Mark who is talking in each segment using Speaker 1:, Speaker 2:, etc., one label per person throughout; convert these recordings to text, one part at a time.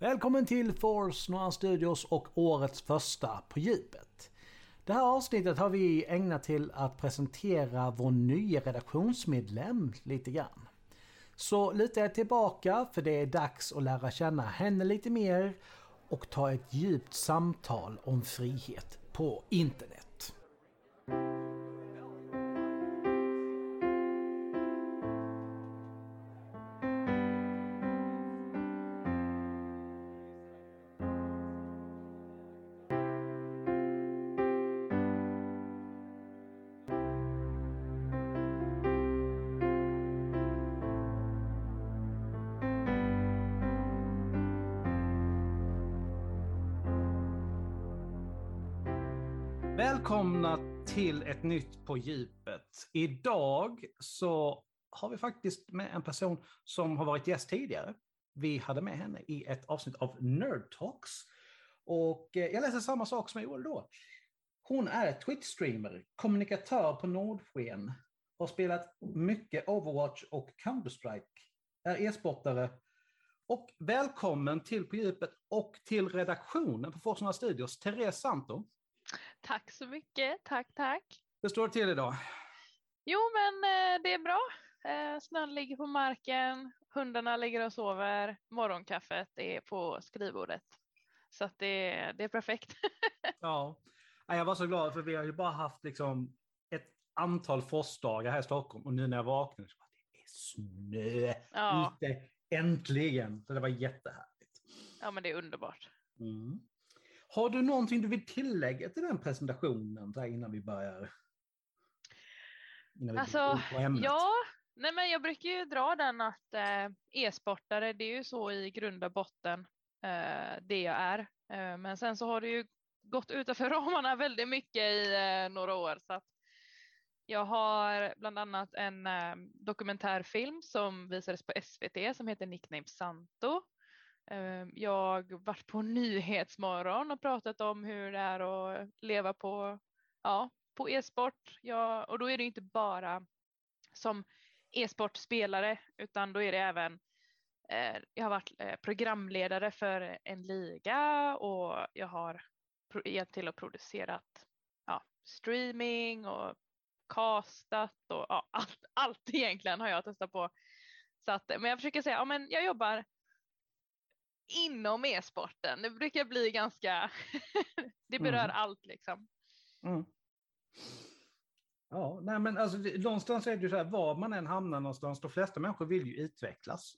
Speaker 1: Välkommen till Force Noir Studios och årets första På djupet. Det här avsnittet har vi ägnat till att presentera vår nya redaktionsmedlem lite grann. Så lite er tillbaka för det är dags att lära känna henne lite mer och ta ett djupt samtal om frihet på internet. Välkomna till ett nytt På djupet. Idag så har vi faktiskt med en person som har varit gäst tidigare. Vi hade med henne i ett avsnitt av Nerd Talks. Och eh, jag läser samma sak som jag gjorde då. Hon är Twitch-streamer, kommunikatör på Nordsken, har spelat mycket Overwatch och Counter-Strike, är e-sportare och välkommen till På djupet och till redaktionen på Forsarna Studios, Therese Santo.
Speaker 2: Tack så mycket. Tack, tack.
Speaker 1: Hur står det till idag?
Speaker 2: Jo, men eh, det är bra. Eh, snön ligger på marken, hundarna ligger och sover, morgonkaffet är på skrivbordet. Så att det, det är perfekt.
Speaker 1: ja, jag var så glad för vi har ju bara haft liksom ett antal frostdagar här i Stockholm och nu när jag vaknade så var det är snö ja. ute, äntligen. Så det var jättehärligt.
Speaker 2: Ja, men det är underbart.
Speaker 1: Mm. Har du någonting du vill tillägga till den presentationen där innan vi börjar?
Speaker 2: Innan vi alltså, ja, nej men jag brukar ju dra den att eh, e-sportare, det är ju så i grund och botten eh, det jag är. Eh, men sen så har det ju gått utanför ramarna väldigt mycket i eh, några år. Så att jag har bland annat en eh, dokumentärfilm som visades på SVT som heter Nickname Santo Ehm, jag varit på Nyhetsmorgon och pratat om hur det är att leva på, ja, på e-sport. Ja, och då är det inte bara som e-sportspelare utan då är det även eh, jag har varit eh, programledare för en liga och jag har hjälpt till och producerat ja, streaming och castat och ja, allt, allt egentligen har jag testat på. Så att, men jag försöker säga, ja men jag jobbar inom e-sporten. Det brukar bli ganska, det berör mm. allt liksom. Mm.
Speaker 1: Ja, nej men alltså någonstans är det ju så här, var man än hamnar någonstans, de flesta människor vill ju utvecklas.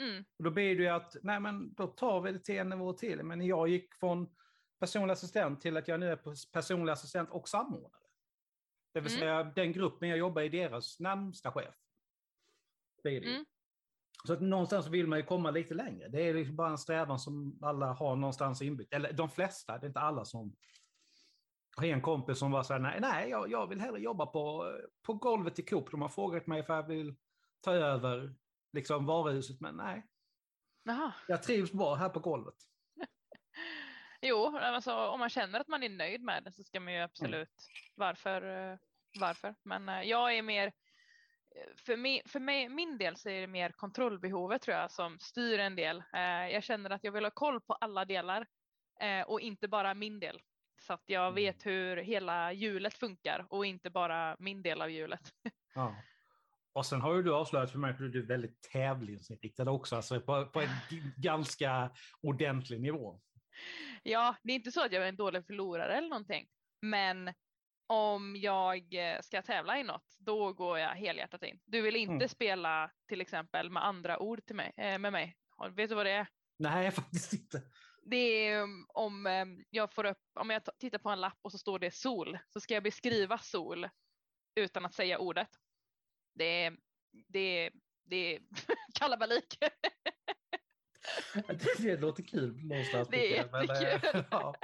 Speaker 1: Mm. Och då blir det ju att, nej men då tar vi det till en nivå till. Men jag gick från personlig assistent till att jag nu är personlig assistent och samordnare. Det vill mm. säga den gruppen jag jobbar i, deras närmsta chef. Det är det. Mm. Så att någonstans vill man ju komma lite längre. Det är liksom bara en strävan som alla har någonstans inbyggt. Eller de flesta, det är inte alla som har en kompis som var så här, nej, nej jag, jag vill hellre jobba på, på golvet i Coop. De har frågat mig för jag vill ta över liksom, varuhuset, men nej. Aha. Jag trivs bra här på golvet.
Speaker 2: jo, alltså, om man känner att man är nöjd med det så ska man ju absolut, mm. varför, eh, varför? Men eh, jag är mer för, mig, för mig, min del så är det mer kontrollbehovet tror jag som styr en del. Eh, jag känner att jag vill ha koll på alla delar eh, och inte bara min del. Så att jag mm. vet hur hela hjulet funkar och inte bara min del av hjulet.
Speaker 1: Ja. Och sen har ju du avslöjat för mig att du är väldigt tävlingsinriktad också, alltså på, på en ganska ordentlig nivå.
Speaker 2: Ja, det är inte så att jag är en dålig förlorare eller någonting, men om jag eh, ska tävla i något, då går jag helhjärtat in. Du vill inte mm. spela till exempel med andra ord till mig, eh, med mig. Vet du vad det är?
Speaker 1: Nej, faktiskt inte.
Speaker 2: Det är um, om um, jag får upp, om jag tittar på en lapp och så står det sol, så ska jag beskriva sol utan att säga ordet. Det är, det är, det är kalabalik.
Speaker 1: det, det låter kul någonstans.
Speaker 2: Det är eh, jättekul.
Speaker 1: ja.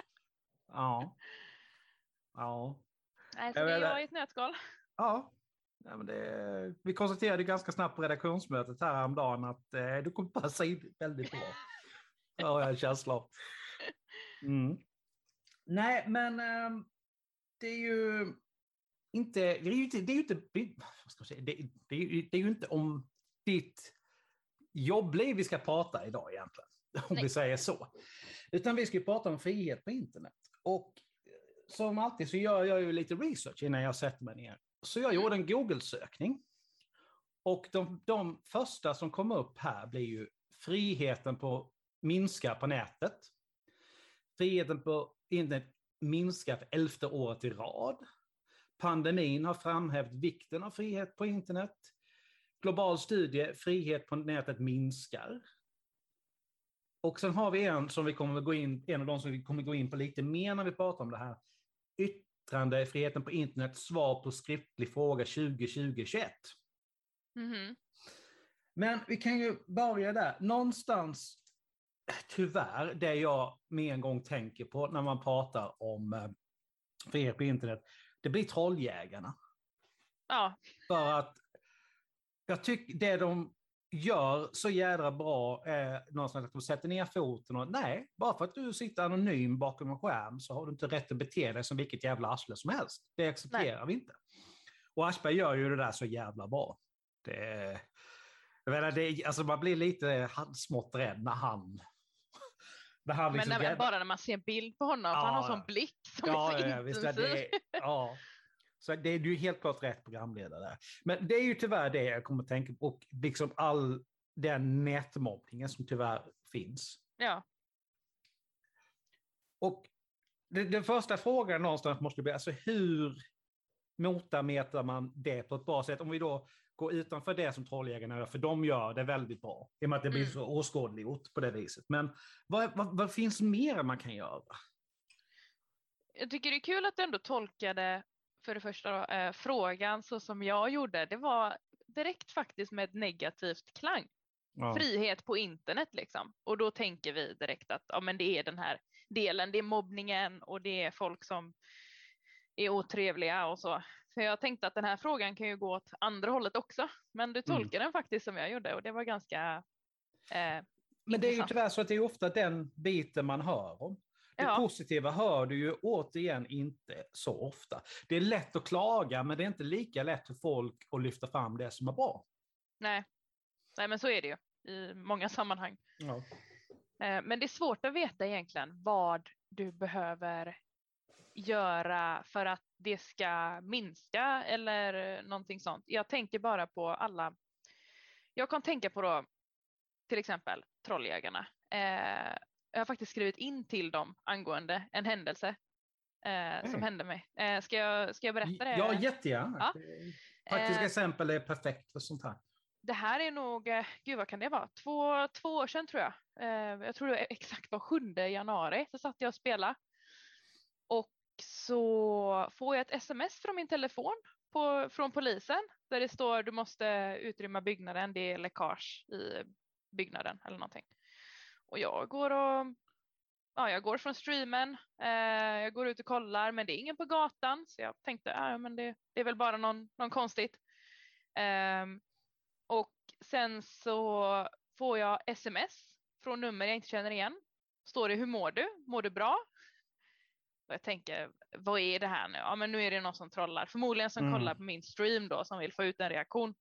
Speaker 1: ja. Ja.
Speaker 2: Nej, så det är jag i ett nötskal.
Speaker 1: Ja, ja det, vi konstaterade ganska snabbt på redaktionsmötet här häromdagen att eh, du kommer passa in väldigt bra. Det har jag en känsla av. Mm. Nej, men eh, det är ju inte, det är ju inte, det är ju inte, säga, det, det, är, det är ju inte om ditt jobbliv vi ska prata idag egentligen. om vi säger så. Utan vi ska prata om frihet på internet. Och som alltid så gör jag ju lite research innan jag sätter mig ner. Så jag gjorde en Google-sökning. Och de, de första som kom upp här blir ju friheten på minska på nätet. Friheten på internet minskar för elfte året i rad. Pandemin har framhävt vikten av frihet på internet. Global studie, frihet på nätet minskar. Och sen har vi en som vi kommer gå in, en av de som vi kommer gå in på lite mer när vi pratar om det här. Yttrandefriheten på internet, svar på skriftlig fråga 2020-21. Mm -hmm. Men vi kan ju börja där. Någonstans, tyvärr, det jag med en gång tänker på när man pratar om eh, frihet på internet, det blir trolljägarna.
Speaker 2: Ja.
Speaker 1: För att jag tycker det de gör så jädra bra någonstans att de sätter ner foten och nej, bara för att du sitter anonym bakom en skärm så har du inte rätt att bete dig som vilket jävla arsle som helst. Det accepterar nej. vi inte. Och Aschberg gör ju det där så jävla bra. Det, jag menar, det, alltså man blir lite smått rädd när han...
Speaker 2: När han liksom Men när, bara när man ser bild på honom, ja, han har sån blick som ja, är så ja, intensiv. Visst, det,
Speaker 1: ja. Så det är ju helt klart rätt programledare där. Men det är ju tyvärr det jag kommer att tänka på, och liksom all den nätmobbningen som tyvärr finns.
Speaker 2: Ja.
Speaker 1: Och den första frågan någonstans måste bli, alltså hur motarbetar man det på ett bra sätt? Om vi då går utanför det som Trolljägarna gör, för de gör det väldigt bra. I och med att det blir mm. så åskådliggjort på det viset. Men vad, vad, vad finns mer man kan göra?
Speaker 2: Jag tycker det är kul att du ändå tolkade för det första då, eh, frågan så som jag gjorde, det var direkt faktiskt med ett negativt klang. Ja. Frihet på internet liksom. Och då tänker vi direkt att ja, men det är den här delen, det är mobbningen och det är folk som är otrevliga och så. För jag tänkte att den här frågan kan ju gå åt andra hållet också. Men du tolkar mm. den faktiskt som jag gjorde och det var ganska eh,
Speaker 1: Men det är ju tyvärr så att det är ofta den biten man hör om. Det positiva hör du ju återigen inte så ofta. Det är lätt att klaga, men det är inte lika lätt för folk att lyfta fram det som är bra.
Speaker 2: Nej, Nej men så är det ju i många sammanhang. Ja. Eh, men det är svårt att veta egentligen vad du behöver göra för att det ska minska eller någonting sånt. Jag tänker bara på alla. Jag kan tänka på då till exempel Trolljägarna. Eh, jag har faktiskt skrivit in till dem angående en händelse eh, som hände mig. Eh, ska, jag, ska jag berätta det?
Speaker 1: Ja, jättegärna. Ja. Praktiska eh, exempel är perfekt för sånt här.
Speaker 2: Det här är nog, eh, gud vad kan det vara, två, två år sedan tror jag. Eh, jag tror det exakt var 7 januari så satt jag och spelade. Och så får jag ett sms från min telefon på, från polisen där det står du måste utrymma byggnaden, det är läckage i byggnaden eller någonting. Och jag går och ja, jag går från streamen, eh, jag går ut och kollar men det är ingen på gatan så jag tänkte äh, men det, det är väl bara någon, någon konstigt. Eh, och sen så får jag sms från nummer jag inte känner igen. Står det hur mår du? Mår du bra? Och jag tänker, vad är det här nu? Ja, men nu är det någon som trollar. Förmodligen som mm. kollar på min stream då som vill få ut en reaktion.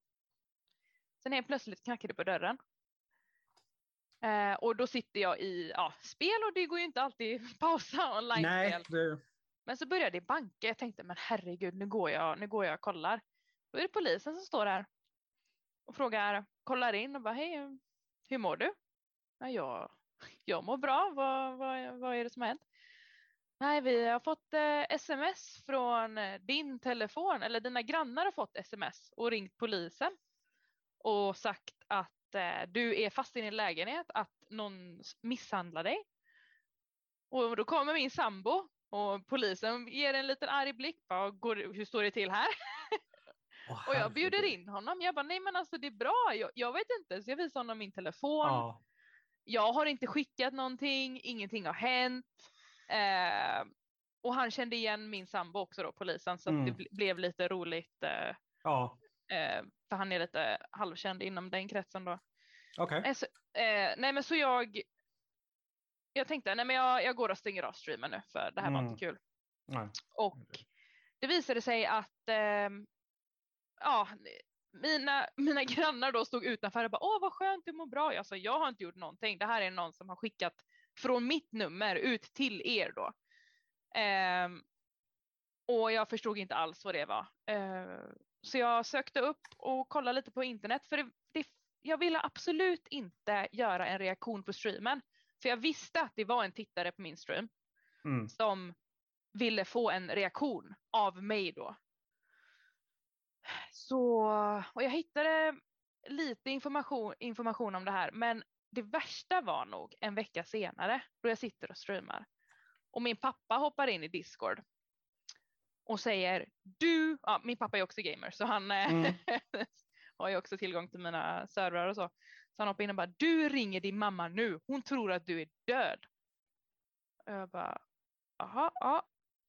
Speaker 2: Sen helt plötsligt knackar det på dörren. Eh, och då sitter jag i ja, spel och det går ju inte alltid pausa online-spel. Det... Men så började det banka. Jag tänkte, men herregud, nu går jag, nu går jag och kollar. Då är det polisen som står här och frågar, kollar in och bara, hej, hur mår du? Ja, jag, jag mår bra. Vad, vad, vad är det som har hänt? Nej, vi har fått eh, sms från eh, din telefon eller dina grannar har fått sms och ringt polisen och sagt att du är fast i din lägenhet, att någon misshandlar dig. Och då kommer min sambo och polisen ger en liten arg blick. Bara, går, hur står det till här? Oh, och jag bjuder in honom. Jag bara, nej men alltså det är bra. Jag, jag vet inte. Så jag visar honom min telefon. Oh. Jag har inte skickat någonting. Ingenting har hänt. Eh, och han kände igen min sambo också då, polisen, så mm. det blev lite roligt. Eh,
Speaker 1: ja.
Speaker 2: Eh, för han är lite halvkänd inom den kretsen då.
Speaker 1: Okej. Okay.
Speaker 2: Eh, nej men så jag, jag tänkte, nej men jag, jag går och stänger av streamen nu för det här mm. var inte kul.
Speaker 1: Nej.
Speaker 2: Och det visade sig att, ja, mina, mina grannar då stod utanför och bara åh vad skönt, du mår bra. Jag sa jag har inte gjort någonting. Det här är någon som har skickat från mitt nummer ut till er då. Eh, och jag förstod inte alls vad det var. Eh, så jag sökte upp och kollade lite på internet för det, det, jag ville absolut inte göra en reaktion på streamen. För jag visste att det var en tittare på min stream mm. som ville få en reaktion av mig då. Så, och jag hittade lite information, information om det här, men det värsta var nog en vecka senare då jag sitter och streamar. Och min pappa hoppar in i Discord och säger du, ja, min pappa är också gamer så han eh, mm. har ju också tillgång till mina servrar och så. Så han hoppar in och bara, du ringer din mamma nu, hon tror att du är död. Och jag bara, aha, ja.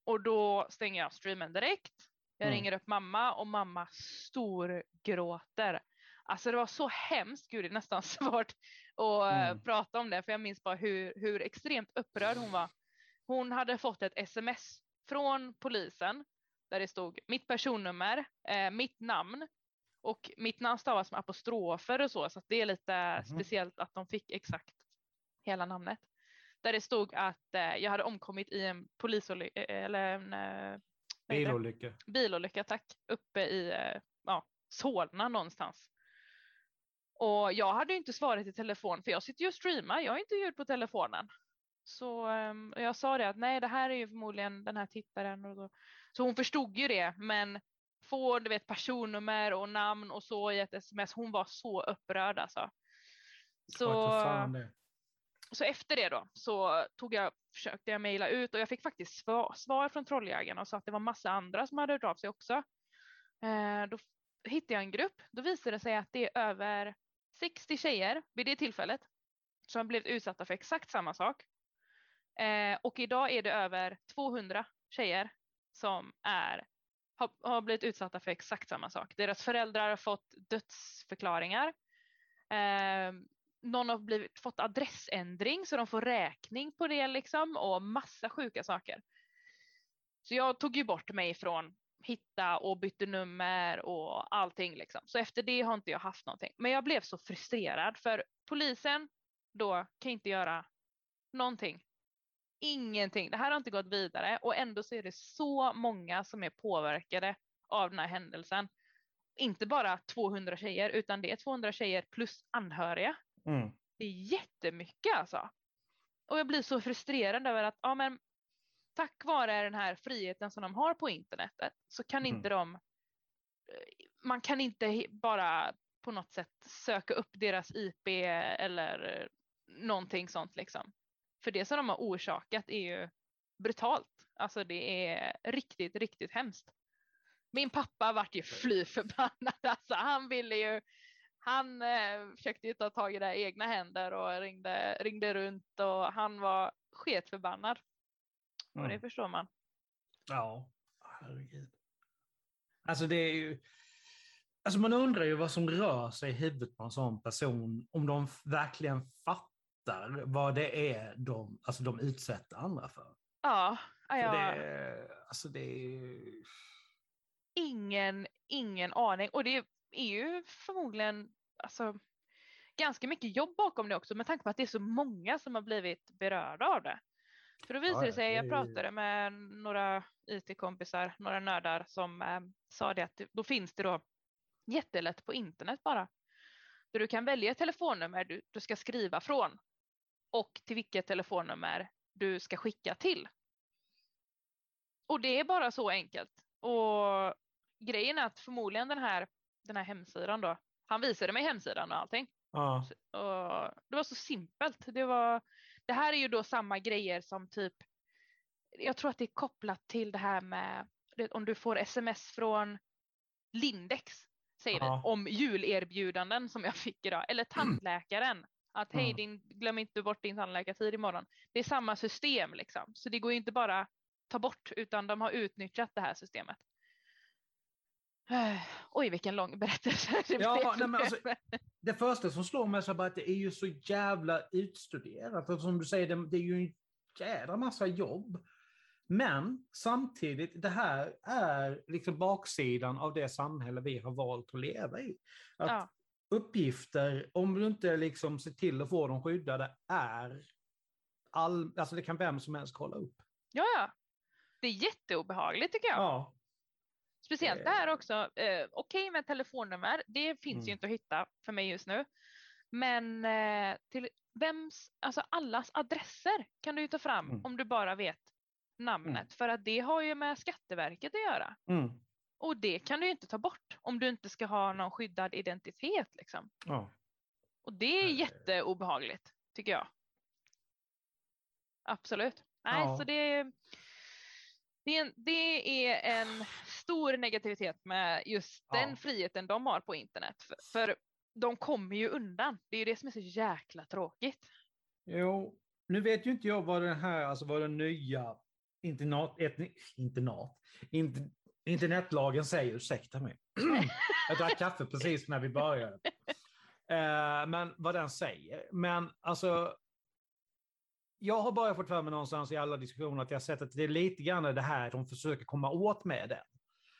Speaker 2: Och då stänger jag streamen direkt. Jag mm. ringer upp mamma och mamma storgråter. Alltså det var så hemskt, gud det är nästan svårt att eh, mm. prata om det för jag minns bara hur, hur extremt upprörd hon var. Hon hade fått ett sms från polisen där det stod mitt personnummer, eh, mitt namn och mitt namn stavas med apostrofer och så, så det är lite mm. speciellt att de fick exakt hela namnet. Där det stod att eh, jag hade omkommit i en polisolycka, eh, eller en eh,
Speaker 1: bilolycka.
Speaker 2: bilolycka, tack, uppe i eh, ja, Solna någonstans. Och jag hade inte svarat i telefon för jag sitter ju och streamar, jag har inte ljud på telefonen. Så um, jag sa det att nej, det här är ju förmodligen den här tittaren. Och då, så hon förstod ju det, men få du vet, personnummer och namn och så i ett sms. Hon var så upprörd alltså. Så, så efter det då så tog jag, försökte jag mejla ut och jag fick faktiskt svar, svar från Trolljägarna och sa att det var massa andra som hade hört av sig också. Eh, då hittade jag en grupp. Då visade det sig att det är över 60 tjejer vid det tillfället som blivit utsatta för exakt samma sak. Eh, och idag är det över 200 tjejer som är, har, har, blivit utsatta för exakt samma sak. Deras föräldrar har fått dödsförklaringar. Eh, någon har blivit, fått adressändring så de får räkning på det liksom och massa sjuka saker. Så jag tog ju bort mig från hitta och bytte nummer och allting liksom. Så efter det har inte jag haft någonting. Men jag blev så frustrerad för polisen då kan inte göra någonting ingenting. Det här har inte gått vidare och ändå så är det så många som är påverkade av den här händelsen. Inte bara 200 tjejer utan det är 200 tjejer plus anhöriga. Mm. Det är jättemycket alltså. Och jag blir så frustrerad över att ja, men, tack vare den här friheten som de har på internetet så kan mm. inte de eh, man kan inte bara på något sätt söka upp deras IP eller någonting sånt liksom. För det som de har orsakat är ju brutalt. Alltså det är riktigt, riktigt hemskt. Min pappa vart ju fly förbannad. Alltså han ville ju, han eh, försökte ju ta tag i det i egna händer och ringde, ringde runt och han var sketförbannad. Mm. Och det förstår man.
Speaker 1: Ja, herregud. Alltså det är ju, alltså man undrar ju vad som rör sig i huvudet på en sån person, om de verkligen fattar fattar vad det är de, alltså de utsätter andra för.
Speaker 2: Ja. ja.
Speaker 1: Det, alltså det är...
Speaker 2: Ingen, ingen aning. Och det är ju förmodligen alltså, ganska mycket jobb bakom det också med tanke på att det är så många som har blivit berörda av det. För då visade ja, det sig, jag pratade med några IT-kompisar, några nördar som eh, sa det att då finns det då jättelätt på internet bara. Där du kan välja ett telefonnummer du, du ska skriva från och till vilket telefonnummer du ska skicka till. Och det är bara så enkelt. Och grejen är att förmodligen den här, den här hemsidan då, han visade mig hemsidan och allting.
Speaker 1: Ja.
Speaker 2: Och det var så simpelt. Det, var, det här är ju då samma grejer som typ, jag tror att det är kopplat till det här med om du får sms från Lindex, säger ja. vi, om julerbjudanden som jag fick idag, eller tandläkaren. Att hej, din, glöm inte bort din tandläkartid imorgon. Det är samma system liksom. Så det går inte bara ta bort utan de har utnyttjat det här systemet. Oj, vilken lång berättelse det
Speaker 1: ja, nej, men alltså, Det första som slår mig är att det är ju så jävla utstuderat. Och som du säger, det, det är ju en jädra massa jobb. Men samtidigt, det här är liksom baksidan av det samhälle vi har valt att leva i. Att ja. Uppgifter, om du inte liksom ser till att få dem skyddade, är all, alltså det kan vem som helst kolla upp.
Speaker 2: Ja, ja. Det är jätteobehagligt tycker jag. Ja. Speciellt det här också, eh, okej okay med telefonnummer, det finns mm. ju inte att hitta för mig just nu. Men eh, till vems, alltså allas adresser kan du ju ta fram mm. om du bara vet namnet. Mm. För att det har ju med Skatteverket att göra. Mm. Och det kan du ju inte ta bort om du inte ska ha någon skyddad identitet. Liksom. Ja. Och det är jätteobehagligt tycker jag. Absolut. Nej, ja. så det, det, är, det är en stor negativitet med just ja. den friheten de har på internet. För, för de kommer ju undan. Det är ju det som är så jäkla tråkigt.
Speaker 1: Jo, nu vet ju inte jag vad den här, alltså vad den nya internat, etni, internat, inter, internetlagen säger, ursäkta mig. jag drack kaffe precis när vi började. Uh, men vad den säger. Men alltså, jag har bara fått för mig någonstans i alla diskussioner att jag sett att det är lite grann det här de försöker komma åt med den.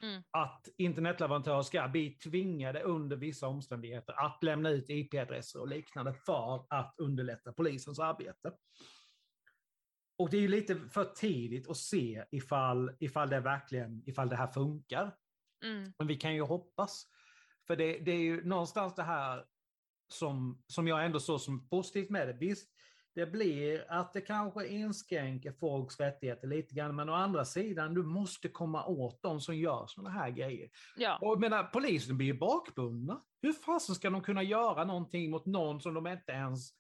Speaker 1: Mm. Att internetleverantörer ska bli tvingade under vissa omständigheter att lämna ut IP-adresser och liknande för att underlätta polisens arbete. Och det är ju lite för tidigt att se ifall, ifall, det, verkligen, ifall det här funkar. Mm. Men vi kan ju hoppas. För det, det är ju någonstans det här som, som jag ändå såg som positivt med det. Visst, det blir att det kanske inskränker folks rättigheter lite grann, men å andra sidan, du måste komma åt de som gör sådana här grejer. Ja. Och menar, polisen blir ju bakbundna. Hur fasen ska de kunna göra någonting mot någon som de inte ens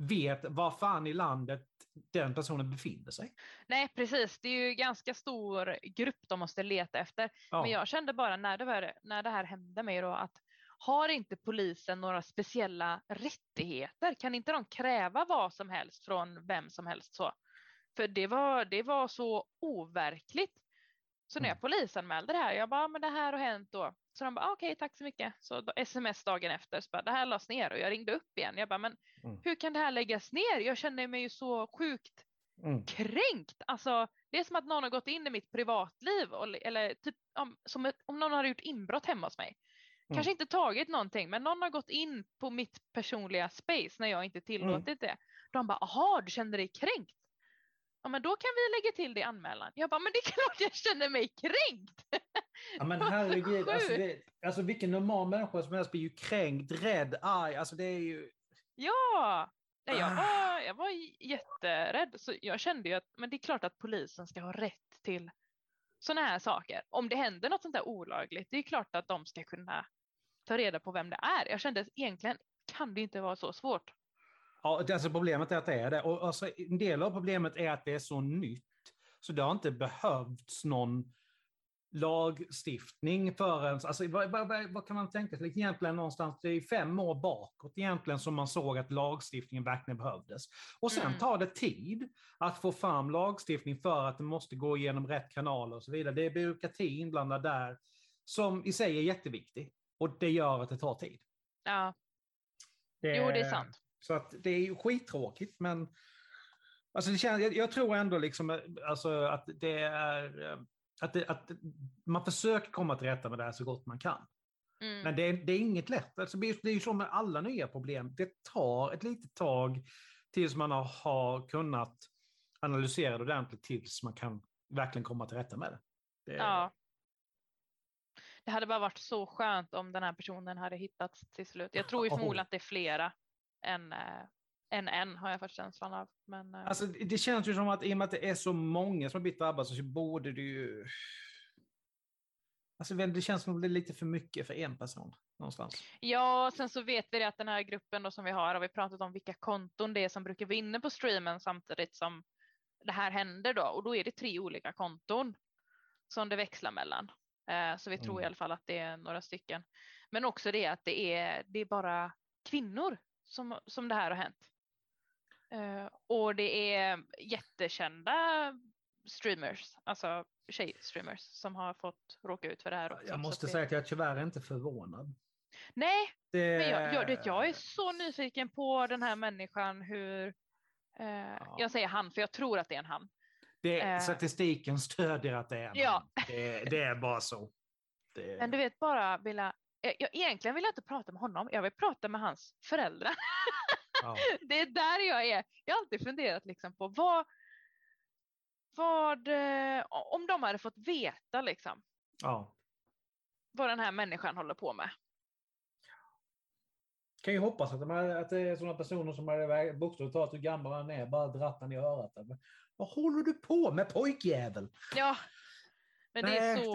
Speaker 1: vet var fan i landet den personen befinner sig?
Speaker 2: Nej, precis. Det är ju ganska stor grupp de måste leta efter. Ja. Men jag kände bara när det, var, när det här hände mig då att har inte polisen några speciella rättigheter? Kan inte de kräva vad som helst från vem som helst så? För det var, det var så overkligt. Så när jag mm. polisanmälde det här, jag bara, men det här har hänt då. Så de bara, ah, okej, okay, tack så mycket. Så då, sms dagen efter, så bara, det här lades ner och jag ringde upp igen. Jag bara, men mm. hur kan det här läggas ner? Jag känner mig ju så sjukt mm. kränkt. Alltså, det är som att någon har gått in i mitt privatliv och, eller typ om, som ett, om någon har gjort inbrott hemma hos mig. Mm. Kanske inte tagit någonting, men någon har gått in på mitt personliga space när jag inte tillåtit mm. det. De bara, aha, du känner dig kränkt? Ja, men då kan vi lägga till det i anmälan. Jag bara, men det är klart jag känner mig kränkt.
Speaker 1: Ja, men herregud, alltså, det, alltså vilken normal människa som helst blir ju kränkt, rädd, arg, alltså det är ju...
Speaker 2: Ja, Nej, jag, var, jag var jätterädd. Så jag kände ju att men det är klart att polisen ska ha rätt till sådana här saker. Om det händer något sånt där olagligt, det är klart att de ska kunna ta reda på vem det är. Jag kände att egentligen kan det inte vara så svårt.
Speaker 1: Ja, alltså problemet är att det är det. Och alltså, en del av problemet är att det är så nytt. Så det har inte behövts någon lagstiftning förrän, alltså, vad, vad, vad, kan man tänka sig? Egentligen någonstans, det är fem år bakåt egentligen som man såg att lagstiftningen verkligen behövdes. Och sen mm. tar det tid att få fram lagstiftning för att det måste gå igenom rätt kanaler och så vidare. Det är byråkrati inblandad där som i sig är jätteviktig. Och det gör att det tar tid.
Speaker 2: Ja. Det, jo, det är sant.
Speaker 1: Så att det är skittråkigt, men alltså det känns, jag, jag tror ändå liksom, alltså, att det är att, det, att man försöker komma till rätta med det här så gott man kan. Mm. Men det är, det är inget lätt. Alltså, det är ju så med alla nya problem. Det tar ett litet tag tills man har, kunnat analysera det ordentligt tills man kan verkligen komma till rätta med det. det
Speaker 2: ja. Det hade bara varit så skönt om den här personen hade hittats till slut. Jag tror ju förmodligen att det är flera än, än en har jag fått känslan av. Men, äh...
Speaker 1: alltså, det känns ju som att i och med att det är så många som har blivit drabbade så borde det ju... Alltså, det känns som att det är lite för mycket för en person någonstans.
Speaker 2: Ja, sen så vet vi att den här gruppen då som vi har har vi pratat om vilka konton det är som brukar vara inne på streamen samtidigt som det här händer då och då är det tre olika konton som det växlar mellan. Eh, så vi tror mm. i alla fall att det är några stycken. Men också det att det är, det är bara kvinnor som, som det här har hänt. Uh, och det är jättekända streamers, alltså tjejstreamers som har fått råka ut för det här också.
Speaker 1: Jag måste säga att jag tyvärr är inte förvånad.
Speaker 2: Nej, det... men jag, jag, det, jag är så nyfiken på den här människan hur, uh, ja. jag säger han för jag tror att det är en han.
Speaker 1: Det, eh. Statistiken stödjer att det är ja. det, det är bara så.
Speaker 2: Men du vet bara, vilja, jag, egentligen vill jag inte prata med honom, jag vill prata med hans föräldrar. Ja. det är där jag är. Jag har alltid funderat liksom på vad, vad, eh, om de hade fått veta liksom. Ja. Vad den här människan håller på med.
Speaker 1: Kan ju hoppas att, de är, att det är sådana personer som är bokstavligt talat hur gammal han är, bara dratt i örat. Vad håller du på med pojkjävel?
Speaker 2: Ja, men det är, så,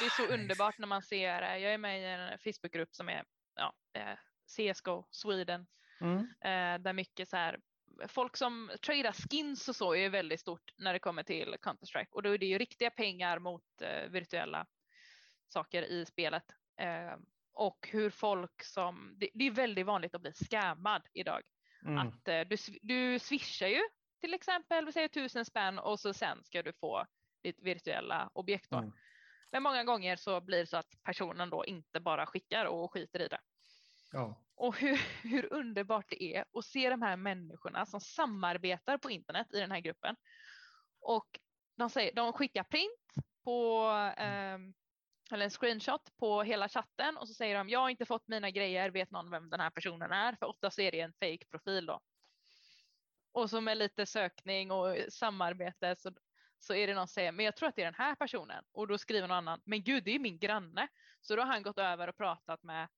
Speaker 2: det är så underbart när man ser, jag är med i en Facebookgrupp som är ja, eh, CSGO Sweden, mm. Eh, där mycket så här, folk som tradar skins och så är väldigt stort när det kommer till Counter-Strike och då är det ju riktiga pengar mot virtuella saker i spelet. Och hur folk som, det, är väldigt vanligt att bli scammad idag. Mm. Att du, du swishar ju till exempel, vi säger tusen spänn och så sen ska du få ditt virtuella objekt. Då. Mm. Men många gånger så blir det så att personen då inte bara skickar och skiter i det. Ja. Och hur, hur underbart det är att se de här människorna som samarbetar på internet i den här gruppen. Och de, säger, de skickar print på eh, eller en screenshot på hela chatten och så säger de jag har inte fått mina grejer, vet någon vem den här personen är? För ofta är det en fake profil då. Och så med lite sökning och samarbete så, så är det någon som säger men jag tror att det är den här personen och då skriver någon annan men gud det är min granne. Så då har han gått över och pratat med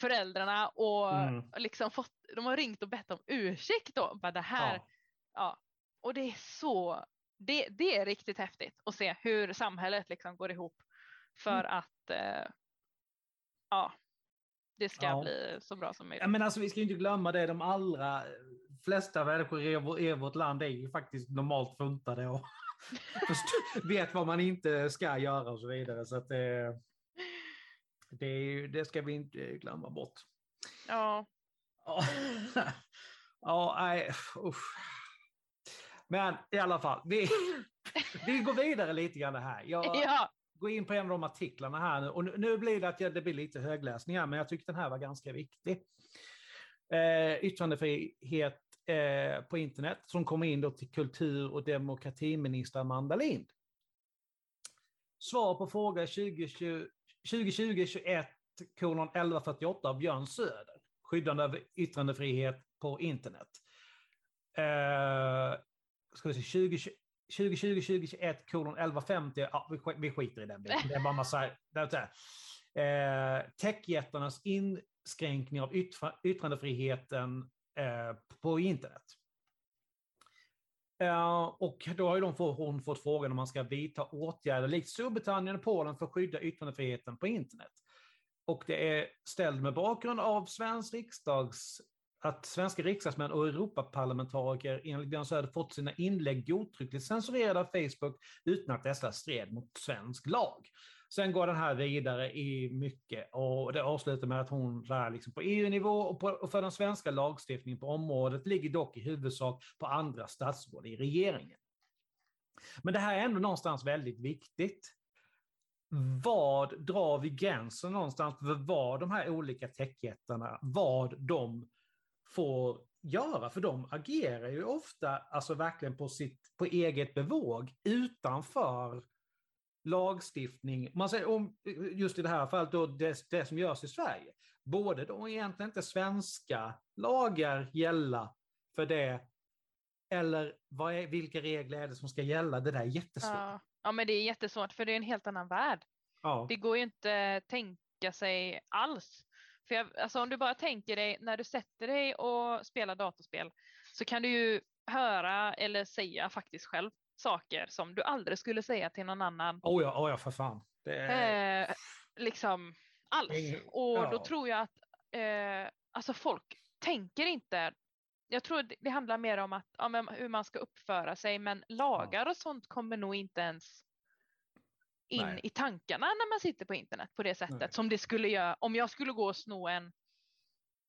Speaker 2: föräldrarna och mm. liksom fått, de har ringt och bett om ursäkt då. Bara det här, ja. ja. Och det är så, det, det är riktigt häftigt att se hur samhället liksom går ihop för mm. att eh, ja, det ska ja. bli så bra som möjligt.
Speaker 1: Ja, men alltså, vi ska inte glömma det, de allra flesta människor i, vårt land är ju faktiskt normalt funtade och vet vad man inte ska göra och så vidare. Så att, eh, det, det ska vi inte glömma bort.
Speaker 2: Ja.
Speaker 1: Ja, nej, usch. Men i alla fall, vi, vi går vidare lite grann här. Jag ja. Gå in på en av de artiklarna här nu. Och nu, nu blir det att jag, det blir lite högläsning här, men jag tyckte den här var ganska viktig. Eh, yttrandefrihet eh, på internet som kommer in då till kultur och demokratiminister Amanda Lind. Svar på fråga 2020-21 kolon 1148 av Björn Söder, skyddande av yttrandefrihet på internet. Eh, ska vi se, 2020-2021 kolon 1150, ja, vi, vi skiter i den biten. Det är bara massa, det är eh, techjättarnas inskränkning av yttrandefriheten eh, på internet. Eh, och då har ju de få, hon fått frågan om man ska vidta åtgärder likt Storbritannien och Polen för att skydda yttrandefriheten på internet. Och det är ställd med bakgrund av svensk riksdags, att svenska riksdagsmän och Europaparlamentariker enligt Björn Söder fått sina inlägg godtyckligt censurerade av Facebook utan att dessa stred mot svensk lag. Sen går den här vidare i mycket och det avslutar med att hon lär liksom på EU-nivå och, och för den svenska lagstiftningen på området ligger dock i huvudsak på andra statsråd i regeringen. Men det här är ändå någonstans väldigt viktigt. Vad drar vi gränsen någonstans för vad de här olika techjättarna, vad de får göra? För de agerar ju ofta alltså verkligen på, sitt, på eget bevåg utanför lagstiftning, man säger om, just i det här fallet då det, det som görs i Sverige, borde då egentligen inte svenska lagar gälla för det? Eller vad är, vilka regler är det som ska gälla? Det där är jättesvårt.
Speaker 2: Ja. ja, men det är jättesvårt för det är en helt annan värld. Ja. Det går ju inte tänka sig alls. För jag, alltså om du bara tänker dig när du sätter dig och spelar datorspel så kan du ju höra eller säga faktiskt själv saker som du aldrig skulle säga till någon annan.
Speaker 1: Oh ja, oh ja för fan.
Speaker 2: Är... Eh, liksom alls. Och ja. då tror jag att eh, alltså folk tänker inte jag tror det handlar mer om att, ja, hur man ska uppföra sig men lagar och sånt kommer nog inte ens in Nej. i tankarna när man sitter på internet på det sättet Nej. som det skulle göra om jag skulle gå och sno en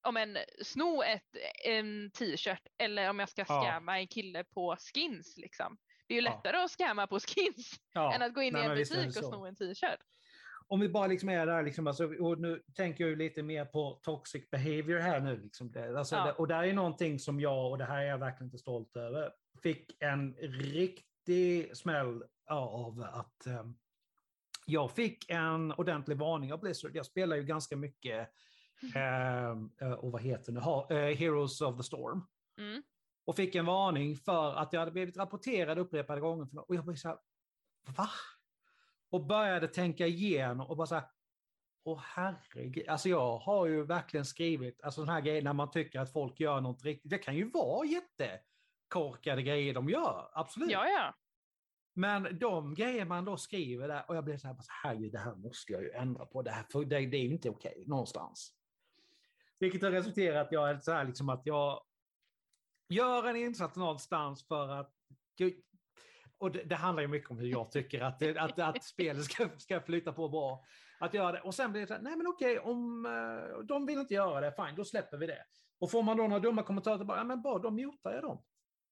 Speaker 2: om en sno ett, en t-shirt eller om jag ska scamma ja. en kille på skins liksom. Det är ju lättare ja. att scamma på skins ja. än att gå in Nej, i en butik och sno en t-shirt.
Speaker 1: Om vi bara liksom är där, liksom, alltså, och nu tänker jag lite mer på toxic behavior här nu. Liksom, alltså, ja. och det är någonting som jag, och det här är jag verkligen inte stolt över, fick en riktig smäll av att um, jag fick en ordentlig varning av Blizzard. Jag spelar ju ganska mycket, uh, och vad heter det, ha, uh, Heroes of the Storm. Mm. Och fick en varning för att jag hade blivit rapporterad upprepade gånger. Och jag blev så här, va? Och började tänka igenom och bara så här, åh herregud. Alltså jag har ju verkligen skrivit alltså den här grejen när man tycker att folk gör något riktigt. Det kan ju vara jättekorkade grejer de gör, absolut.
Speaker 2: Ja, ja.
Speaker 1: Men de grejer man då skriver där, och jag blir så här, herregud, det här måste jag ju ändra på, det, här, för det, det är ju inte okej någonstans. Vilket har resulterat i att jag är så här, liksom att jag gör en insats någonstans för att och det, det, handlar ju mycket om hur jag tycker att, att, att spelet ska, ska flyta på bra. Att göra det. Och sen blir det så här, nej men okej, om eh, de vill inte göra det, fine, då släpper vi det. Och får man då några dumma kommentarer tillbaka, ja men bara då mutar jag dem.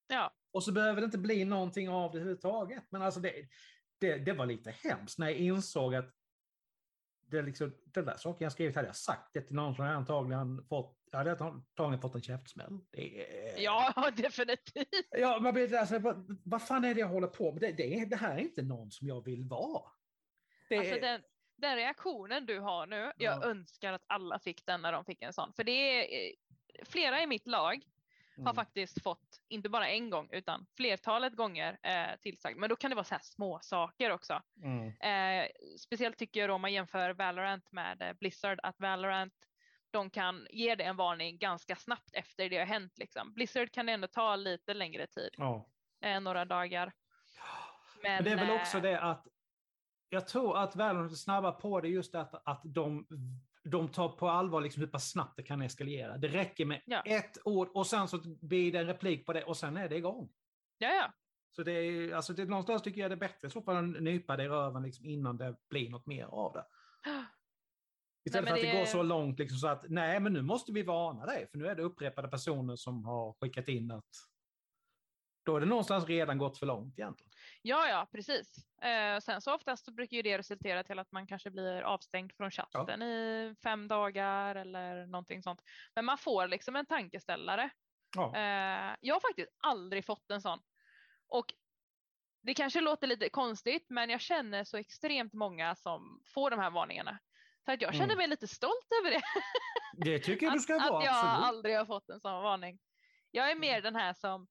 Speaker 2: Ja.
Speaker 1: Och så behöver det inte bli någonting av det överhuvudtaget. Men alltså det, det, det var lite hemskt när jag insåg att det liksom, den där saken jag skrivit hade jag sagt det till någon som jag antagligen fått, jag hade antagligen fått en käftsmäll.
Speaker 2: Är... Ja, definitivt.
Speaker 1: Ja, man blir alltså, vad, vad fan är det jag håller på med? Det, det, det här är inte någon som jag vill vara.
Speaker 2: Det... Alltså den, den reaktionen du har nu, jag ja. önskar att alla fick den när de fick en sån. För det är flera i mitt lag mm. har faktiskt fått, inte bara en gång, utan flertalet gånger eh, tillsagd. Men då kan det vara så här små saker också. Mm. Eh, speciellt tycker jag då om man jämför Valorant med eh, Blizzard, att Valorant de kan ge det en varning ganska snabbt efter det har hänt. Liksom. Blizzard kan det ändå ta lite längre tid,
Speaker 1: ja.
Speaker 2: eh, några dagar.
Speaker 1: Men, Men, det är väl också eh, det att jag tror att Valorant är snabba på det just att, att de de tar på allvar liksom hur pass snabbt det kan eskalera. Det räcker med ja. ett ord och sen så blir det en replik på det och sen är det igång.
Speaker 2: Ja, ja.
Speaker 1: Så det är, alltså det, någonstans tycker jag det är bättre så att nypa det i röven liksom innan det blir något mer av det. Istället nej, för att det, det går så långt liksom så att nej, men nu måste vi varna dig, för nu är det upprepade personer som har skickat in att då är det någonstans redan gått för långt egentligen.
Speaker 2: Ja, ja, precis. Eh, sen så oftast så brukar ju det resultera till att man kanske blir avstängd från chatten ja. i fem dagar eller någonting sånt. Men man får liksom en tankeställare. Ja. Eh, jag har faktiskt aldrig fått en sån. Och det kanske låter lite konstigt, men jag känner så extremt många som får de här varningarna. Så att jag känner mm. mig lite stolt över det.
Speaker 1: Det tycker jag du ska
Speaker 2: att,
Speaker 1: vara.
Speaker 2: Att jag absolut. aldrig har fått en sån varning. Jag är mer mm. den här som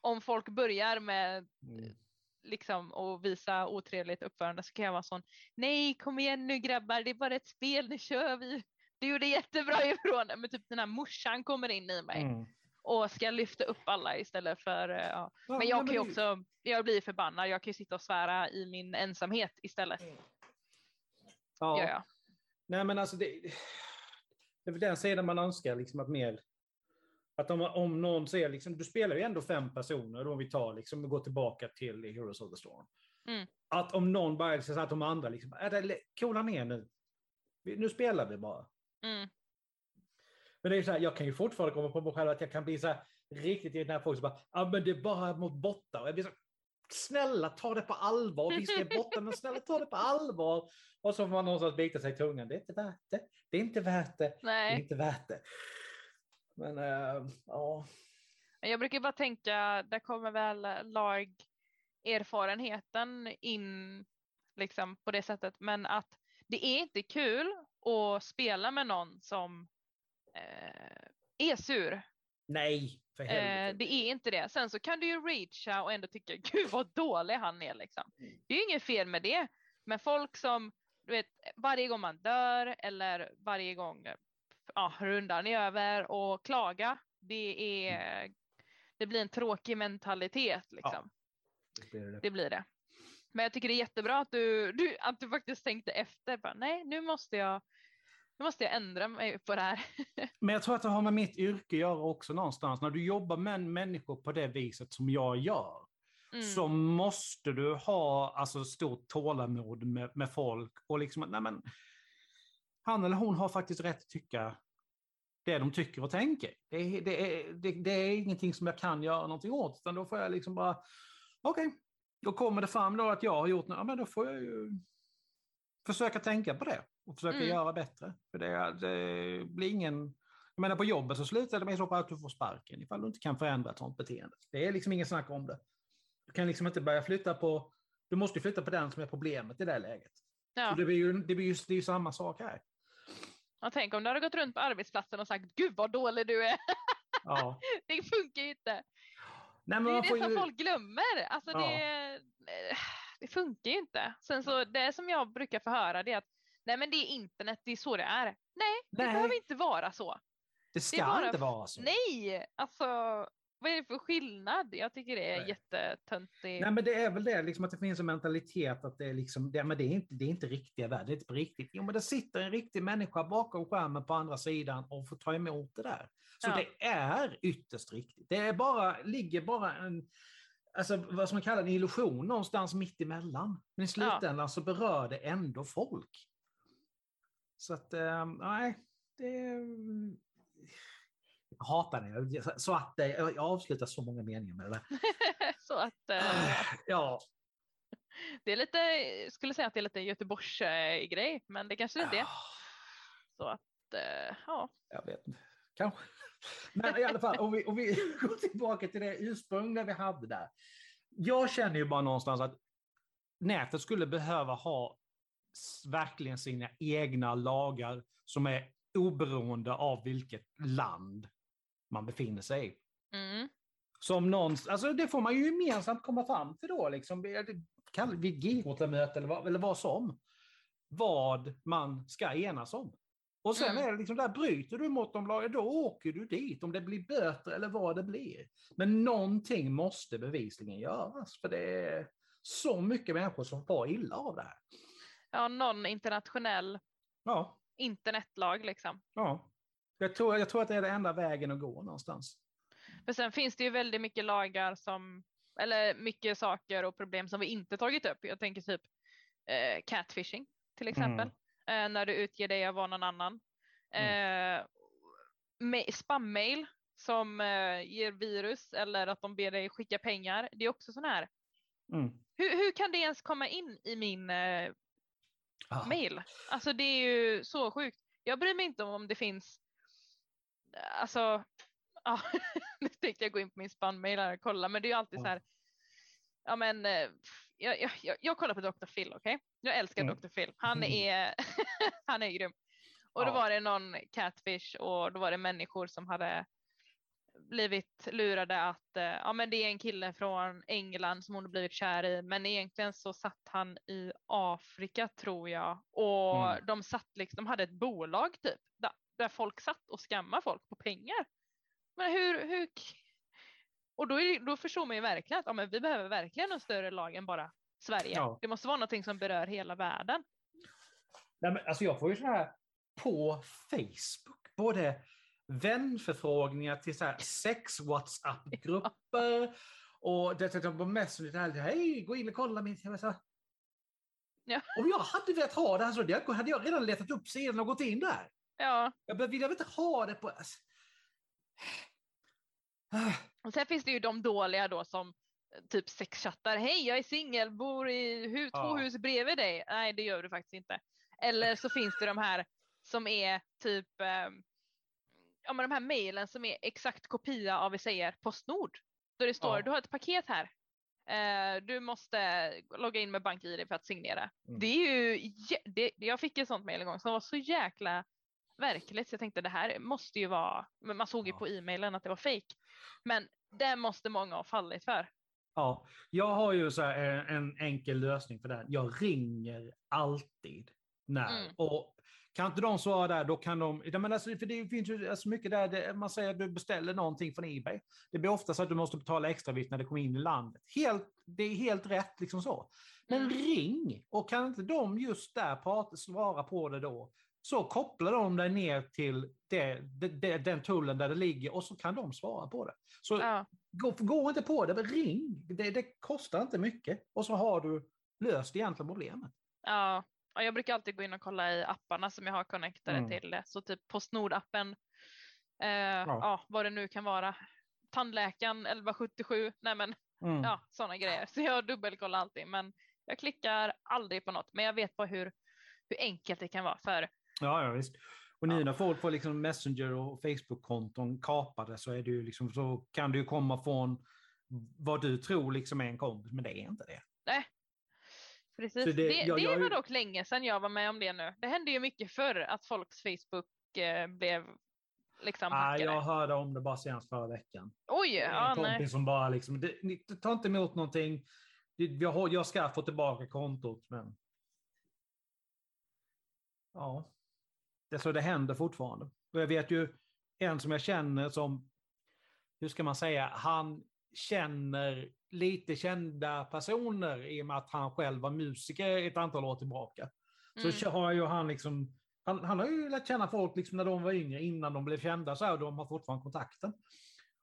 Speaker 2: om folk börjar med mm. liksom och visa otrevligt uppförande så kan jag vara sån. Nej, kom igen nu grabbar, det är bara ett spel, nu kör vi. Du gjorde jättebra ifrån men typ den här morsan kommer in i mig. Mm. Och ska lyfta upp alla istället för, eh, ja. ja men jag kan ju också, jag blir förbannad, jag kan ju sitta och svära i min ensamhet istället. Mm.
Speaker 1: Ja. ja. Nej men alltså det, det är den sidan man önskar liksom att mer att om, om någon säger, liksom, du spelar ju ändå fem personer, då vi tar, liksom, går tillbaka till Heroes of the Storm. Mm. Att om någon bara säger att de andra, liksom, är det, coola ner nu. Nu spelar vi bara. Mm. Men det är så här, jag kan ju fortfarande komma på mig själv att jag kan bli så här riktigt irriterad när folk bara, ja ah, men det är bara mot bottar. Och jag blir så snälla ta det på allvar. Visst det är botten, men snälla ta det på allvar. Och så får man någonstans bita sig i tungan. Det är inte värt det. Det är inte värt det.
Speaker 2: Nej.
Speaker 1: Det är inte värt det. Men äh, ja.
Speaker 2: Jag brukar bara tänka, där kommer väl lagerfarenheten in liksom på det sättet, men att det är inte kul att spela med någon som eh, är sur.
Speaker 1: Nej, för
Speaker 2: helvete. Eh, det är inte det. Sen så kan du ju reacha och ändå tycka, gud vad dålig han är liksom. Det är ju inget fel med det. Men folk som, du vet, varje gång man dör eller varje gång ja, rundan är över och klaga. Det, är, mm. det blir en tråkig mentalitet. Liksom. Ja, det, blir det. det, blir det. Men jag tycker det är jättebra att du, du, att du faktiskt tänkte efter. Bara, Nej, nu måste jag nu måste jag ändra mig på det här.
Speaker 1: Men jag tror att det har med mitt yrke att göra också någonstans. När du jobbar med människor på det viset som jag gör, mm. så måste du ha alltså, stort tålamod med, med folk. Och liksom, nej men, han eller hon har faktiskt rätt att tycka det de tycker och tänker. Det är, det är, det, det är ingenting som jag kan göra någonting åt, utan då får jag liksom bara, okej, okay, då kommer det fram då att jag har gjort något, ja, men då får jag ju försöka tänka på det och försöka mm. göra bättre. För det, det blir ingen Jag menar på jobbet så slutar det med så att du får sparken ifall du inte kan förändra ett sånt beteende. Det är liksom ingen snack om det. Du kan liksom inte börja flytta på, du måste flytta på den som är problemet i det läget. Ja. det blir ju, det blir ju, det är ju samma sak här.
Speaker 2: Ja, tänk om du hade gått runt på arbetsplatsen och sagt gud vad dålig du är. Ja. det funkar ju inte. Nej, det är det som ju... folk glömmer. Alltså ja. det, det funkar ju inte. Sen så det som jag brukar få höra det är att nej men det är internet, det är så det är. Nej, det nej. behöver inte vara så.
Speaker 1: Det ska det bara... inte vara så.
Speaker 2: Nej, alltså vad är det för skillnad? Jag tycker det är jättetöntigt.
Speaker 1: Nej, men det är väl det, liksom att det finns en mentalitet att det är, liksom, det, men det är, inte, det är inte riktiga världar, det är inte på riktigt. Jo, men det sitter en riktig människa bakom skärmen på andra sidan och får ta emot det där. Så ja. det är ytterst riktigt. Det är bara, ligger bara en, alltså, vad som man kallar en illusion någonstans mitt emellan. Men i slutändan ja. så berör det ändå folk. Så att, äh, nej, det jag hatar det. Så att, eh, jag avslutar så många meningar med det där.
Speaker 2: så att... Äh, ja. Det är lite, jag skulle säga att det är lite Göteborgs äh, grej, men det kanske inte är. Så att, äh, ja.
Speaker 1: Jag vet kanske. Men i alla fall, om vi, om vi går tillbaka till det ursprungliga vi hade där. Jag känner ju bara någonstans att nätet skulle behöva ha verkligen sina egna lagar som är oberoende av vilket land man befinner sig. Mm. Som någon, alltså det får man ju gemensamt komma fram till då, liksom, vid GK-möte eller, vad, eller vad som. Vad man ska enas om. Och sen mm. är det liksom, där bryter du mot de lagarna, då åker du dit, om det blir böter eller vad det blir. Men någonting måste bevisligen göras, för det är så mycket människor som far illa av det här.
Speaker 2: Ja, någon internationell ja. internetlag liksom.
Speaker 1: Ja. Jag tror, jag tror att det är den enda vägen att gå någonstans.
Speaker 2: Men sen finns det ju väldigt mycket lagar som, eller mycket saker och problem som vi inte tagit upp. Jag tänker typ eh, catfishing till exempel. Mm. Eh, när du utger dig att vara någon annan. Mm. Eh, spam-mail som eh, ger virus eller att de ber dig skicka pengar. Det är också sån här. Mm. Hur, hur kan det ens komma in i min eh, ah. mail? Alltså det är ju så sjukt. Jag bryr mig inte om om det finns alltså, ja, nu tänkte jag gå in på min spammail och kolla, men det är ju alltid ja. så här, ja men, eh, jag, jag, jag kollar på Dr. Phil, okej? Okay? Jag älskar mm. Dr. Phil, han mm. är, han är grym. Och då var det någon catfish och då var det människor som hade blivit lurade att eh, ja, men det är en kille från England som hon har blivit kär i, men egentligen så satt han i Afrika tror jag och mm. de satt liksom, de hade ett bolag typ där folk satt och skammade folk på pengar. Men hur, hur... Och då, är, då förstår man ju verkligen att ja, men vi behöver verkligen en större lag än bara Sverige. Ja. Det måste vara någonting som berör hela världen.
Speaker 1: Nej, men alltså jag får ju så här på Facebook, både vänförfrågningar till så sex WhatsApp-grupper ja. och det på Messenger, hej, gå in och kolla min TV. Ja. Om jag hade velat ha det här så hade jag redan letat upp sidan och gått in där.
Speaker 2: Ja.
Speaker 1: Jag vill jag inte ha det på...
Speaker 2: Och sen finns det ju de dåliga då som eh, typ sexchattar. Hej, jag är singel, bor i hus, två hus bredvid dig. Nej, det gör du faktiskt inte. Eller så finns det de här som är typ eh, ja, men de här mejlen som är exakt kopia av, vi säger, Postnord. Då det står, ja. du har ett paket här. Eh, du måste logga in med BankID för att signera. Mm. Det är ju, det, jag fick ett sånt mejl en gång som var så jäkla verkligt. Så jag tänkte det här måste ju vara, men man såg ju på e-mailen att det var fejk. Men det måste många ha fallit för.
Speaker 1: Ja, jag har ju så en enkel lösning för det. Jag ringer alltid när. Mm. Och kan inte de svara där, då kan de... Men alltså, för det finns ju alltså mycket där, det, man säger att du beställer någonting från Ebay. Det blir ofta så att du måste betala extravikt när det kommer in i landet. Helt, det är helt rätt liksom så. Men mm. ring! Och kan inte de just där prata, svara på det då, så kopplar de dig ner till det, det, den tullen där det ligger och så kan de svara på det. Så ja. gå, gå inte på det, men ring. Det, det, kostar inte mycket och så har du löst egentligen problemet.
Speaker 2: Ja, och jag brukar alltid gå in och kolla i apparna som jag har connectade mm. till det. Så typ Postnord-appen, eh, ja. ja. vad det nu kan vara. Tandläkaren 1177, nej men mm. ja, sådana grejer. Så jag dubbelkollar alltid, men jag klickar aldrig på något. Men jag vet bara hur, hur enkelt det kan vara. För
Speaker 1: Ja, ja visst. Och nu när folk får liksom Messenger och Facebook-konton kapade så, är det ju liksom, så kan det ju komma från vad du tror liksom är en kompis, men det är inte det.
Speaker 2: Nej, precis. Det, det, jag, det jag, var dock länge sedan jag var med om det nu. Det hände ju mycket förr att folks Facebook eh, blev liksom
Speaker 1: ah, Jag hörde om det bara senast förra veckan.
Speaker 2: Oj!
Speaker 1: En
Speaker 2: ja,
Speaker 1: kompis nej. som bara liksom, det, ni tar inte emot någonting, jag, jag ska få tillbaka kontot, men... Ja. Det, så det händer fortfarande. Och jag vet ju en som jag känner som, hur ska man säga, han känner lite kända personer i och med att han själv var musiker ett antal år tillbaka. Mm. Så har ju han liksom, han, han, har ju lärt känna folk liksom när de var yngre, innan de blev kända, så här, och de har fortfarande kontakten.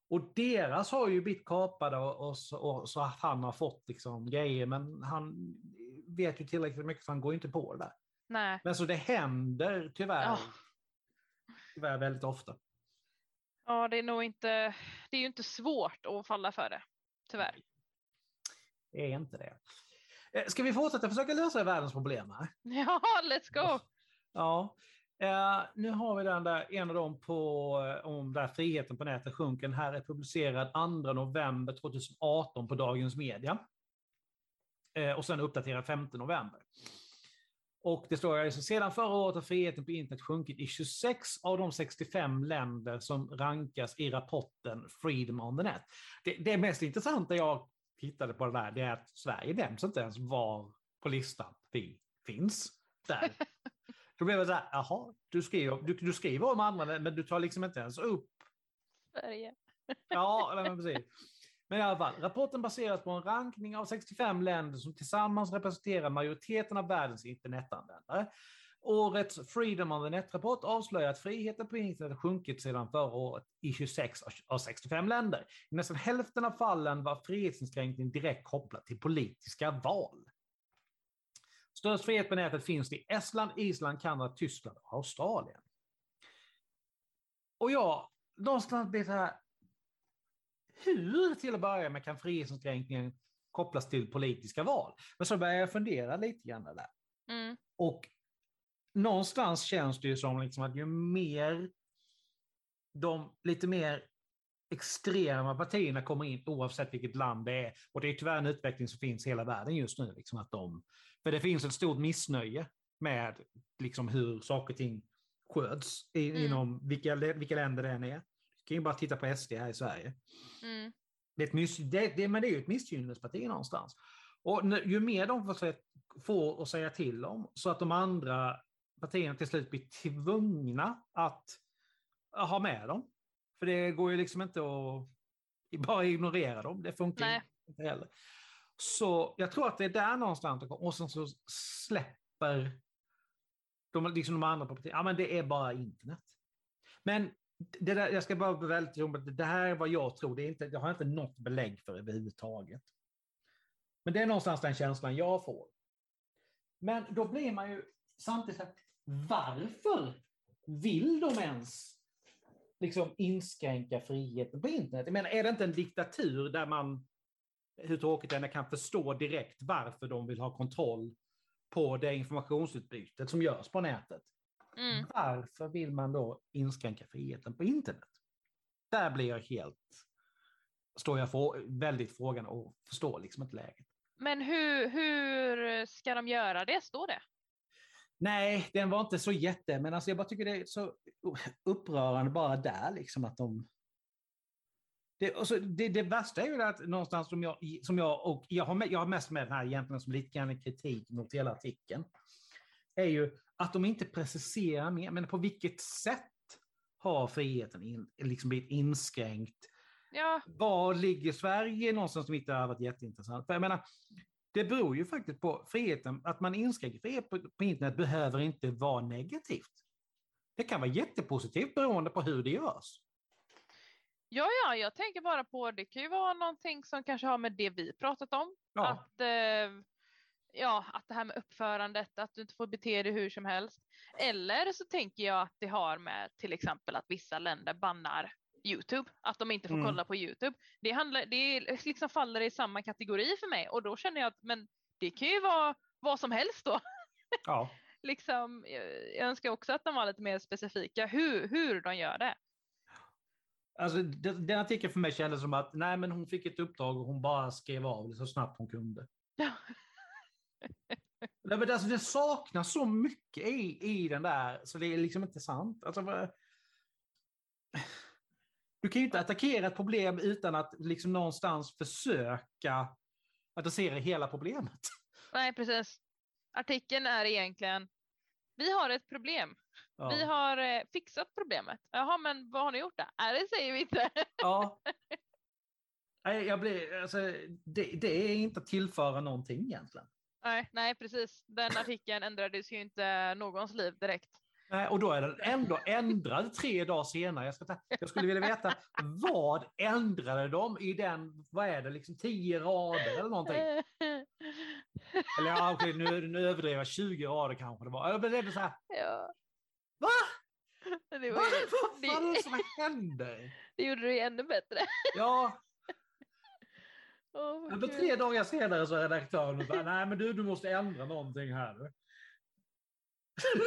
Speaker 1: Och deras har ju blivit kapade och, och, så, och, så att han har fått liksom grejer, men han vet ju tillräckligt mycket så han går inte på det där.
Speaker 2: Nej.
Speaker 1: Men så det händer tyvärr, oh. tyvärr väldigt ofta.
Speaker 2: Ja, det är nog inte, det är ju inte svårt att falla för det, tyvärr.
Speaker 1: Det är inte det. Eh, ska vi fortsätta försöka lösa världens problem här?
Speaker 2: Ja, let's go!
Speaker 1: Ja, Uh, nu har vi den där, en av dem på, uh, om där friheten på nätet sjunker. Den här är publicerad 2 november 2018 på Dagens Media. Uh, och sen uppdaterad 5 november. Och det står alltså, sedan förra året har friheten på internet sjunkit i 26 av de 65 länder som rankas i rapporten Freedom on the Net. Det, det mest intressanta jag tittade på det där, det är att Sverige nämns inte ens var på listan vi finns. Där. Då blev det så här, jaha, du skriver, du, du skriver om andra, men du tar liksom inte ens upp...
Speaker 2: Sverige.
Speaker 1: Ja, men precis. Men i alla fall, rapporten baseras på en rankning av 65 länder som tillsammans representerar majoriteten av världens internetanvändare. Årets Freedom of the Net-rapport avslöjar att friheten på internet sjunkit sedan förra året i 26 av 65 länder. I nästan hälften av fallen var frihetsinskränkning direkt kopplad till politiska val. Störst frihet på nätet finns det i Estland, Island, Kanada, Tyskland och Australien. Och jag, någonstans blir det här, hur till att börja med kan frihetsinskränkningen kopplas till politiska val? Men så börjar jag fundera lite grann där. Mm. Och någonstans känns det ju som liksom att ju mer de lite mer extrema partierna kommer in oavsett vilket land det är. Och det är tyvärr en utveckling som finns i hela världen just nu. Liksom att de, för det finns ett stort missnöje med liksom hur saker och ting sköts i, mm. inom vilka, vilka länder det än är. Kan ju bara titta på SD här i Sverige. Mm. Det är ett miss, det, det, men det är ju ett missgynnelseparti någonstans. Och ju mer de får, får att säga till om, så att de andra partierna till slut blir tvungna att ha med dem. För det går ju liksom inte att bara ignorera dem, det funkar Nej. inte heller. Så jag tror att det är där någonstans det kommer. Och sen så släpper de, liksom de andra på ja men det är bara internet. Men det där, jag ska bara väldigt det här är vad jag tror, det, är inte, jag har inte något belägg för överhuvudtaget. Men det är någonstans den känslan jag får. Men då blir man ju samtidigt, varför vill de ens liksom inskränka friheten på internet? Jag menar, är det inte en diktatur där man, hur tråkigt det än kan förstå direkt varför de vill ha kontroll på det informationsutbytet som görs på nätet? Mm. Varför vill man då inskränka friheten på internet? Där blir jag helt, står jag för, väldigt frågan och förstår liksom inte läget.
Speaker 2: Men hur, hur ska de göra det, står det?
Speaker 1: Nej, den var inte så jätte, men alltså jag bara tycker det är så upprörande bara där liksom att de... Det, alltså, det, det värsta är ju att någonstans som jag, som jag och jag har, jag har mest med den här egentligen som lite grann kritik mot hela artikeln, är ju att de inte preciserar mer, men på vilket sätt har friheten in, liksom blivit inskränkt?
Speaker 2: Ja.
Speaker 1: Var ligger Sverige någonstans som inte har varit jätteintressant? För jag menar, det beror ju faktiskt på friheten, att man inskränker frihet på, på internet behöver inte vara negativt. Det kan vara jättepositivt beroende på hur det görs.
Speaker 2: Ja, ja, jag tänker bara på det kan ju vara någonting som kanske har med det vi pratat om. Ja. Att, eh, ja, att det här med uppförandet, att du inte får bete dig hur som helst. Eller så tänker jag att det har med till exempel att vissa länder bannar Youtube, att de inte får mm. kolla på Youtube. Det, handlar, det liksom faller i samma kategori för mig och då känner jag att men det kan ju vara vad som helst då.
Speaker 1: Ja.
Speaker 2: liksom, jag önskar också att de var lite mer specifika hur, hur de gör det.
Speaker 1: Alltså, den, den artikeln för mig kändes som att nej, men hon fick ett uppdrag och hon bara skrev av det så snabbt hon kunde. Nej, men alltså, det saknas så mycket i, i den där, så det är liksom inte sant. Alltså, du kan ju inte attackera ett problem utan att liksom någonstans försöka adressera hela problemet.
Speaker 2: Nej, precis. Artikeln är egentligen, vi har ett problem. Ja. Vi har eh, fixat problemet. Jaha, men vad har ni gjort då? Nej, det säger vi inte.
Speaker 1: Ja. Nej, jag blir, alltså, det, det är inte att tillföra någonting egentligen.
Speaker 2: Nej, nej, precis. Den artikeln ändrades ju inte någons liv direkt.
Speaker 1: Nej, och då är den ändå ändrad tre dagar senare. Jag, ta, jag skulle vilja veta vad ändrade de i den, vad är det, liksom tio rader eller någonting? Eller ja, okay, nu, nu överdriver jag, 20 rader kanske det var. Jag blev så här, ja. Va? Det var, vad, vad var det som hände?
Speaker 2: Det gjorde det ännu bättre.
Speaker 1: Ja. Oh, men tre dagar senare så är redaktören bara, nej men du, du måste ändra någonting här.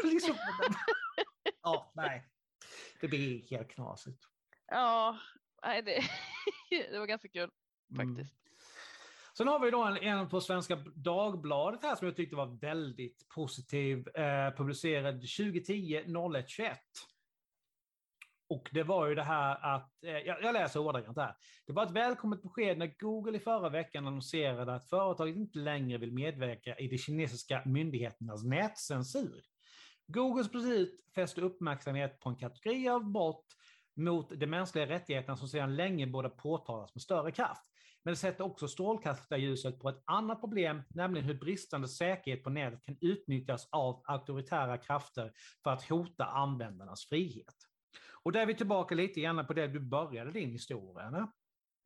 Speaker 1: liksom, ja, nej. Det blir helt knasigt.
Speaker 2: Ja, nej, det, det var ganska kul mm. faktiskt. Mm.
Speaker 1: Sen har vi då en, en på Svenska Dagbladet här som jag tyckte var väldigt positiv, eh, publicerad 2010 0121. Och det var ju det här att, eh, jag, jag läser ordagrant här. Det var ett välkommet besked när Google i förra veckan annonserade att företaget inte längre vill medverka i de kinesiska myndigheternas nätcensur. Googles beslut fäste uppmärksamhet på en kategori av brott mot de mänskliga rättigheterna som sedan länge borde påtalas med större kraft. Men det sätter också strålkastarljuset på ett annat problem, nämligen hur bristande säkerhet på nätet kan utnyttjas av auktoritära krafter för att hota användarnas frihet. Och där är vi tillbaka lite grann på det du började din historia.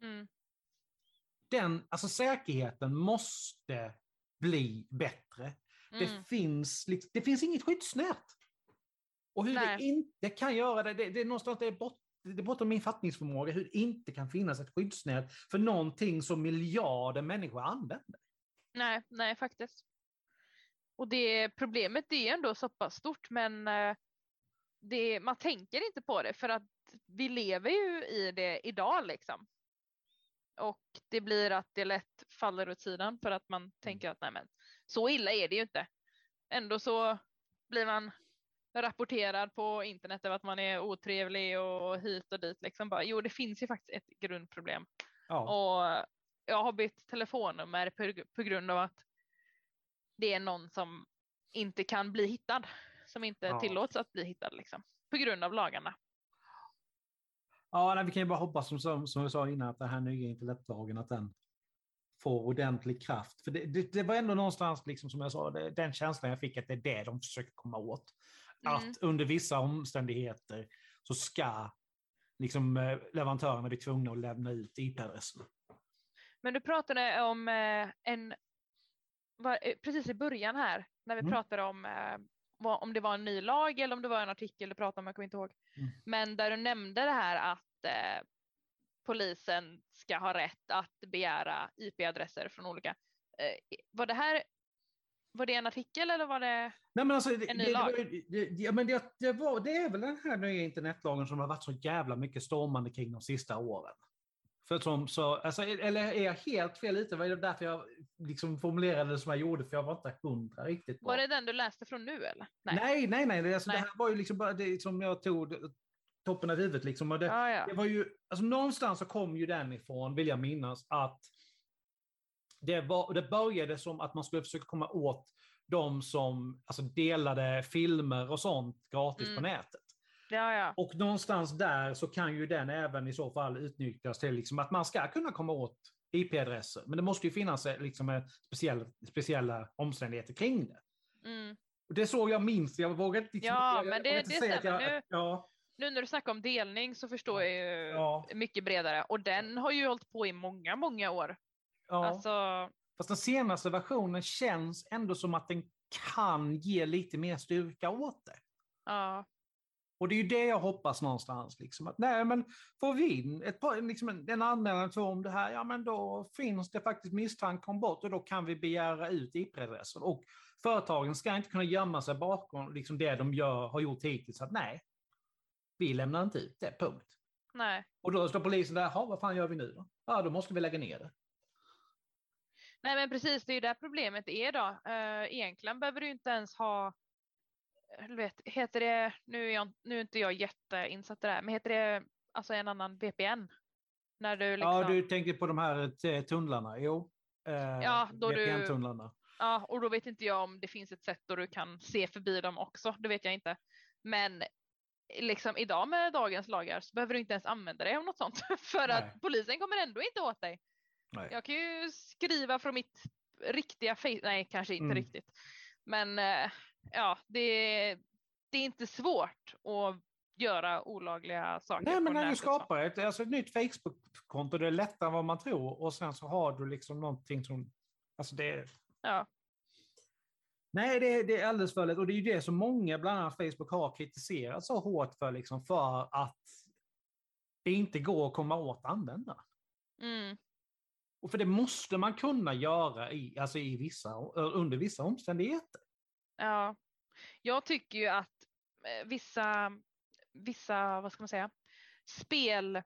Speaker 1: Mm. Den, alltså säkerheten måste bli bättre. Mm. Det, finns, det finns inget skyddsnät. Och hur Nej. det inte kan göra det, det, det är någonstans det är bort, det är bortom min fattningsförmåga hur det inte kan finnas ett skyddsnät för någonting som miljarder människor använder.
Speaker 2: Nej, nej faktiskt. Och det problemet är ändå så pass stort men eh, det, man tänker inte på det för att vi lever ju i det idag liksom. Och det blir att det lätt faller åt sidan för att man tänker att nej men så illa är det ju inte. Ändå så blir man rapporterad på internet över att man är otrevlig och hit och dit. Liksom bara, jo, det finns ju faktiskt ett grundproblem. Ja. Och jag har bytt telefonnummer på, på grund av att det är någon som inte kan bli hittad. Som inte ja. tillåts att bli hittad liksom, på grund av lagarna.
Speaker 1: Ja, nej, vi kan ju bara hoppas som, som, som vi sa innan att den här nya internetlagen att den får ordentlig kraft. För det, det, det, var ändå någonstans, liksom, som jag sa, det, den känslan jag fick att det är det de försöker komma åt. Mm. Att under vissa omständigheter så ska liksom, eh, leverantörerna bli tvungna att lämna ut IP-adresser.
Speaker 2: Men du pratade om eh, en, var, eh, precis i början här, när vi mm. pratade om om det var en ny lag eller om det var en artikel du pratade om, jag kommer inte ihåg. Mm. Men där du nämnde det här att eh, polisen ska ha rätt att begära IP-adresser från olika. Eh, var det här var det en artikel eller var det
Speaker 1: Nej, men alltså, en ny det, lag? Det, ja, men det, det, var, det är väl den här nya internetlagen som har varit så jävla mycket stormande kring de sista åren. För som, så, alltså, eller är jag helt fel ute? Var det därför jag liksom formulerade det som jag gjorde? För jag var inte hundra riktigt
Speaker 2: bra. Var det den du läste från nu eller?
Speaker 1: Nej, nej, nej. nej. Det, alltså, nej. det här var ju liksom bara det som jag tog toppen av huvudet. Liksom. Och det, ah, ja. det var ju, alltså, någonstans så kom ju den ifrån, vill jag minnas, att det, var, det började som att man skulle försöka komma åt de som alltså, delade filmer och sånt gratis mm. på nätet.
Speaker 2: Ja, ja.
Speaker 1: Och någonstans där så kan ju den även i så fall utnyttjas till liksom att man ska kunna komma åt IP-adresser. Men det måste ju finnas liksom speciella, speciella omständigheter kring det. Mm. Det såg jag minst, jag vågar inte,
Speaker 2: ja, jag, men det, jag det säga stämmer. att jag, nu, ja. nu när du snackar om delning så förstår jag ju ja. mycket bredare. Och den har ju hållit på i många, många år. Ja. Alltså...
Speaker 1: Fast den senaste versionen känns ändå som att den kan ge lite mer styrka åt det.
Speaker 2: Ja.
Speaker 1: Och det är ju det jag hoppas någonstans. Liksom, att, nej, men får vi in ett liksom en, en anmälan om det här, ja men då finns det faktiskt misstanke om brott och då kan vi begära ut IP-adressen. Och företagen ska inte kunna gömma sig bakom liksom det de gör, har gjort hittills. Att nej, vi lämnar inte ut det, punkt.
Speaker 2: Nej.
Speaker 1: Och då står polisen där, vad fan gör vi nu då? Ja, då måste vi lägga ner det.
Speaker 2: Nej men precis, det är ju där problemet är då. Uh, egentligen behöver du inte ens ha, vet, heter det, nu är, jag, nu är inte jag jätteinsatt i det här, men heter det alltså en annan VPN? När du liksom...
Speaker 1: Ja, du tänker på de här tunnlarna, jo. Uh,
Speaker 2: ja, VPN-tunnlarna. Ja, och då vet inte jag om det finns ett sätt då du kan se förbi dem också, det vet jag inte. Men liksom idag med dagens lagar så behöver du inte ens använda dig av något sånt för Nej. att polisen kommer ändå inte åt dig. Nej. Jag kan ju skriva från mitt riktiga face, nej kanske inte mm. riktigt. Men eh, ja, det, det är inte svårt att göra olagliga saker.
Speaker 1: Nej, men när du skapar ett, alltså ett nytt Facebook-konto, det är lättare än vad man tror och sen så har du liksom någonting som, alltså det,
Speaker 2: ja.
Speaker 1: Nej, det, det är alldeles för lätt. Och det är ju det som många, bland annat Facebook, har kritiserat så hårt för, liksom, för att det inte går att komma åt användare.
Speaker 2: Mm.
Speaker 1: Och för det måste man kunna göra i, alltså i vissa, under vissa omständigheter.
Speaker 2: Ja, jag tycker ju att eh, vissa, vissa vad ska man säga, spel,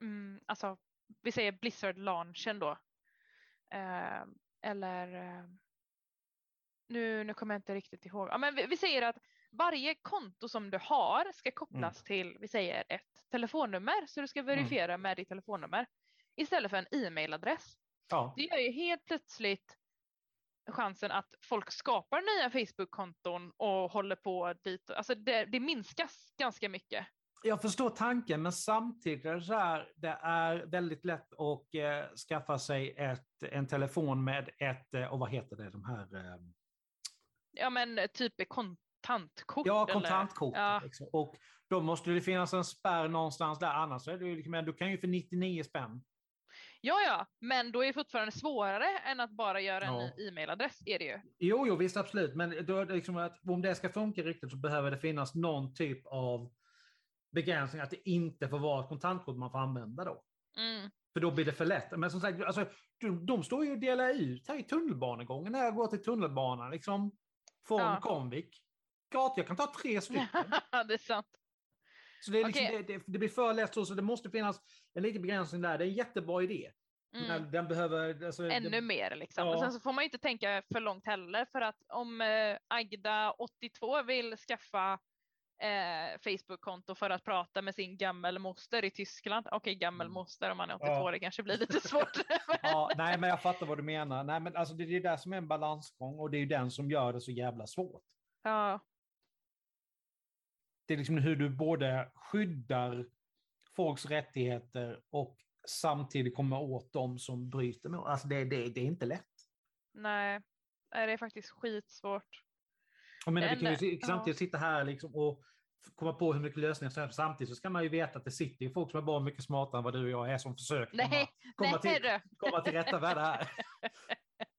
Speaker 2: mm, alltså vi säger Blizzard-launchen då, eh, eller eh, nu, nu kommer jag inte riktigt ihåg. Ja, men vi, vi säger att varje konto som du har ska kopplas mm. till, vi säger ett telefonnummer, så du ska mm. verifiera mm. med ditt telefonnummer istället för en e-mailadress.
Speaker 1: Ja.
Speaker 2: Det gör ju helt plötsligt chansen att folk skapar nya Facebook-konton och håller på dit. Alltså det, det minskas ganska mycket.
Speaker 1: Jag förstår tanken, men samtidigt är det så här, det är väldigt lätt att eh, skaffa sig ett, en telefon med ett, eh, och vad heter det, de här eh,
Speaker 2: ja men typ kontantkort.
Speaker 1: Ja, kontantkort. Ja. Liksom. Och då måste det finnas en spärr någonstans där, annars är det liksom, du kan ju för 99 spänn.
Speaker 2: Ja, ja, men då är det fortfarande svårare än att bara göra en ja. e-mailadress. Är det ju.
Speaker 1: Jo, jo, visst absolut, men då liksom att om det ska funka riktigt så behöver det finnas någon typ av begränsning att det inte får vara ett kontantkort man får använda då.
Speaker 2: Mm.
Speaker 1: För då blir det för lätt. Men som sagt, alltså, de, de står ju och delar ut här i tunnelbanegången när jag går till tunnelbanan. Liksom, från ja. Comvik. Jag kan ta tre stycken.
Speaker 2: det är sant.
Speaker 1: Så det, är liksom, okay. det, det, det, blir för lätt så, så det måste finnas en liten begränsning där. Det är en jättebra idé. Mm. Den behöver, alltså,
Speaker 2: Ännu det, mer liksom. Ja. Och sen så får man inte tänka för långt heller för att om eh, Agda 82 vill skaffa eh, Facebook-konto för att prata med sin gammelmoster i Tyskland. Okej, okay, gammelmoster mm. om man är 82, ja. det kanske blir lite svårt.
Speaker 1: ja, nej, men jag fattar vad du menar. Nej, men alltså, det är det som är en balansgång och det är ju den som gör det så jävla svårt.
Speaker 2: Ja.
Speaker 1: Det är liksom hur du både skyddar folks rättigheter och samtidigt kommer åt dem som bryter mot. Alltså det, det, det är inte lätt.
Speaker 2: Nej, det är faktiskt skitsvårt.
Speaker 1: Jag menar, vi kan ju samtidigt sitta här liksom och komma på hur mycket lösningar som helst. Samtidigt så ska man ju veta att det sitter ju folk som är bra mycket smartare än vad du och jag är som försöker
Speaker 2: nej, komma,
Speaker 1: komma, till, komma till rätta med det här.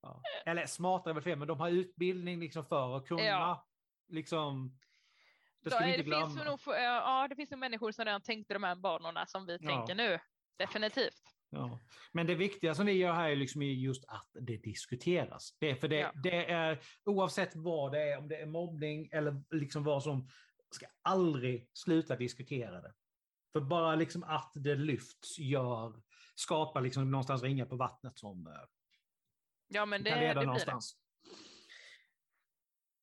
Speaker 1: Ja. Eller smartare är väl fel, men de har utbildning liksom för att kunna ja. liksom
Speaker 2: det ska Då, vi inte det glömma. Finns nog, ja, det finns nog människor som redan tänkte de här banorna som vi tänker nu. Definitivt.
Speaker 1: Ja. Men det viktiga som vi gör här är liksom just att det diskuteras. Det, för det, ja. det är oavsett vad det är, om det är mobbning eller liksom vad som ska aldrig sluta diskutera det. För bara liksom att det lyfts gör, skapar liksom någonstans ringar på vattnet som eh,
Speaker 2: ja, men det,
Speaker 1: kan leda det någonstans.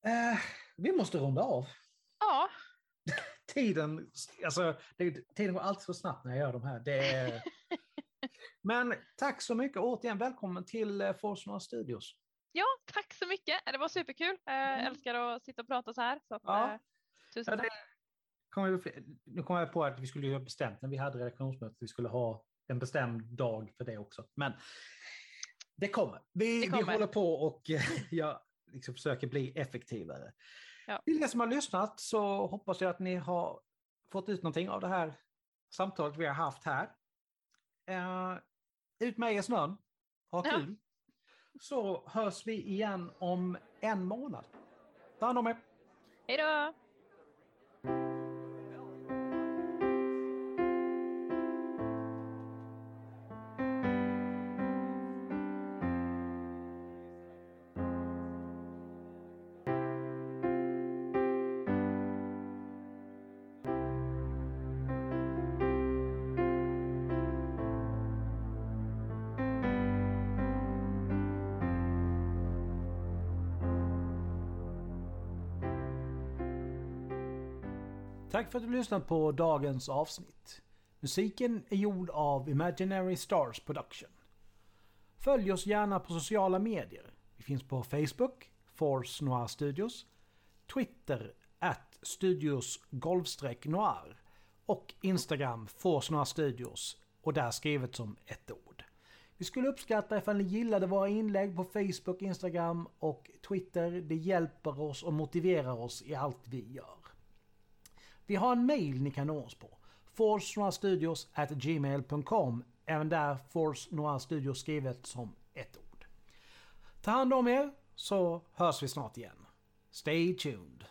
Speaker 1: Eh, vi måste runda av.
Speaker 2: Ja.
Speaker 1: tiden, alltså, det, tiden går alltid så snabbt när jag gör de här. Det, Men tack så mycket återigen. Välkommen till eh, Forsnora Studios.
Speaker 2: Ja, tack så mycket. Det var superkul. Jag mm. älskar att sitta och prata så här. Så att, ja. eh, tusen tack.
Speaker 1: Kom vi, nu kom jag på att vi skulle ha bestämt när vi hade redaktionsmöte att vi skulle ha en bestämd dag för det också. Men det kommer. Vi, det kommer. vi håller på och jag liksom försöker bli effektivare.
Speaker 2: Ja.
Speaker 1: Till er som har lyssnat så hoppas jag att ni har fått ut någonting av det här samtalet vi har haft här. Uh, ut med er snön, ha kul. Ja. Så hörs vi igen om en månad. Ta hand om er.
Speaker 2: Hej då!
Speaker 1: Tack för att du lyssnat på dagens avsnitt. Musiken är gjord av Imaginary Stars Production. Följ oss gärna på sociala medier. Vi finns på Facebook, Force Noir Studios, Twitter, at Studios noir och Instagram, Force Noir Studios och där skrivet som ett ord. Vi skulle uppskatta ifall ni gillade våra inlägg på Facebook, Instagram och Twitter. Det hjälper oss och motiverar oss i allt vi gör. Vi har en mail ni kan nå oss på. forcenoirstudios@gmail.com Även där Force Noir Studios skrivet som ett ord. Ta hand om er så hörs vi snart igen. Stay tuned.